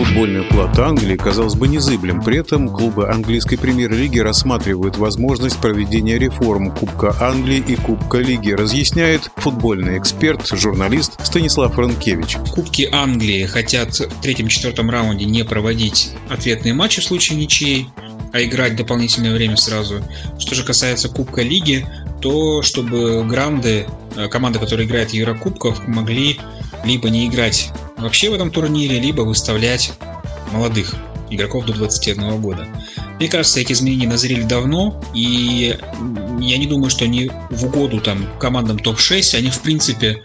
Футбольный уклад Англии, казалось бы, незыблем. При этом клубы английской премьер-лиги рассматривают возможность проведения реформ Кубка Англии и Кубка Лиги, разъясняет футбольный эксперт, журналист Станислав Ранкевич. Кубки Англии хотят в третьем-четвертом раунде не проводить ответные матчи в случае ничьей, а играть дополнительное время сразу. Что же касается Кубка Лиги, то чтобы гранды, э, команды, которые играют в Еврокубках, могли либо не играть вообще в этом турнире, либо выставлять молодых игроков до 21 года. Мне кажется, эти изменения назрели давно, и я не думаю, что они в угоду там командам топ-6, они в принципе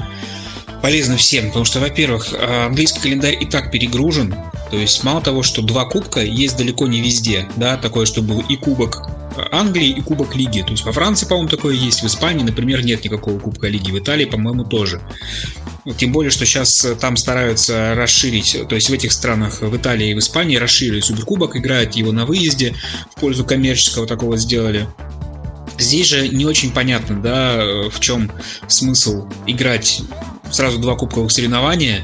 полезны всем, потому что, во-первых, э, английский календарь и так перегружен, то есть мало того, что два кубка есть далеко не везде, да, такое, чтобы был и кубок Англии и Кубок Лиги. То есть во Франции, по-моему, такое есть, в Испании, например, нет никакого Кубка Лиги, в Италии, по-моему, тоже. Тем более, что сейчас там стараются расширить, то есть в этих странах, в Италии и в Испании расширили Суперкубок, играют его на выезде, в пользу коммерческого такого сделали. Здесь же не очень понятно, да, в чем смысл играть сразу два кубковых соревнования,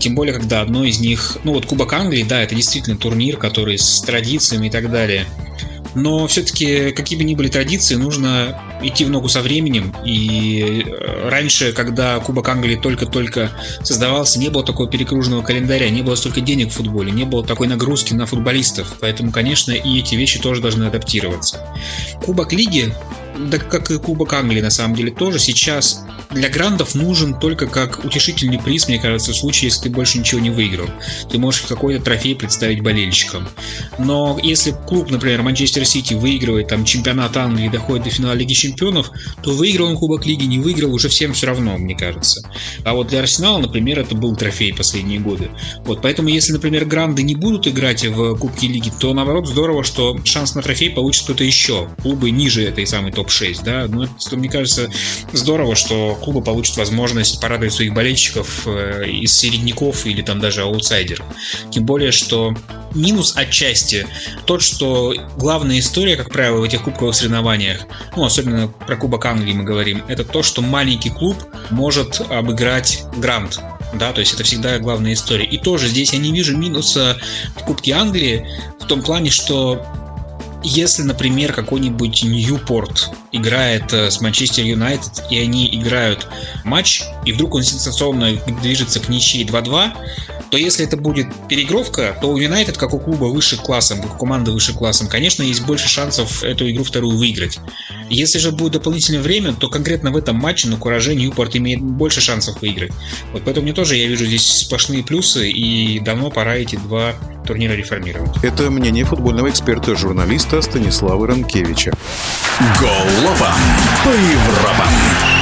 тем более, когда одно из них, ну вот Кубок Англии, да, это действительно турнир, который с традициями и так далее. Но все-таки, какие бы ни были традиции, нужно идти в ногу со временем. И э, раньше, когда Кубок Англии только-только создавался, не было такого перегруженного календаря, не было столько денег в футболе, не было такой нагрузки на футболистов. Поэтому, конечно, и эти вещи тоже должны адаптироваться. Кубок Лиги да как и Кубок Англии на самом деле тоже сейчас для грандов нужен только как утешительный приз, мне кажется, в случае, если ты больше ничего не выиграл. Ты можешь какой-то трофей представить болельщикам. Но если клуб, например, Манчестер Сити выигрывает там чемпионат Англии и доходит до финала Лиги Чемпионов, то выиграл он Кубок Лиги, не выиграл, уже всем все равно, мне кажется. А вот для Арсенала, например, это был трофей последние годы. Вот, поэтому если, например, гранды не будут играть в Кубке Лиги, то наоборот здорово, что шанс на трофей получит кто-то еще. Клубы ниже этой самой топ-6, да. Ну, это, мне кажется, здорово, что клубы получат возможность порадовать своих болельщиков э, из середняков или там даже аутсайдеров. Тем более, что минус отчасти тот, что главная история, как правило, в этих кубковых соревнованиях, ну, особенно про Кубок Англии мы говорим, это то, что маленький клуб может обыграть грант. Да, то есть это всегда главная история. И тоже здесь я не вижу минуса в Кубке Англии в том плане, что если, например, какой-нибудь Ньюпорт играет э, с Манчестер Юнайтед, и они играют матч, и вдруг он сенсационно движется к ничьей 2-2, то если это будет переигровка, то у Юнайтед, как у клуба выше классом, как у команды выше классом, конечно, есть больше шансов эту игру вторую выиграть. Если же будет дополнительное время, то конкретно в этом матче на кураже Ньюпорт имеет больше шансов выиграть. Вот поэтому мне тоже я вижу здесь сплошные плюсы, и давно пора эти два турнира реформировать. Это мнение футбольного эксперта, журналиста Станислава Ранкевича. Голова по Европам.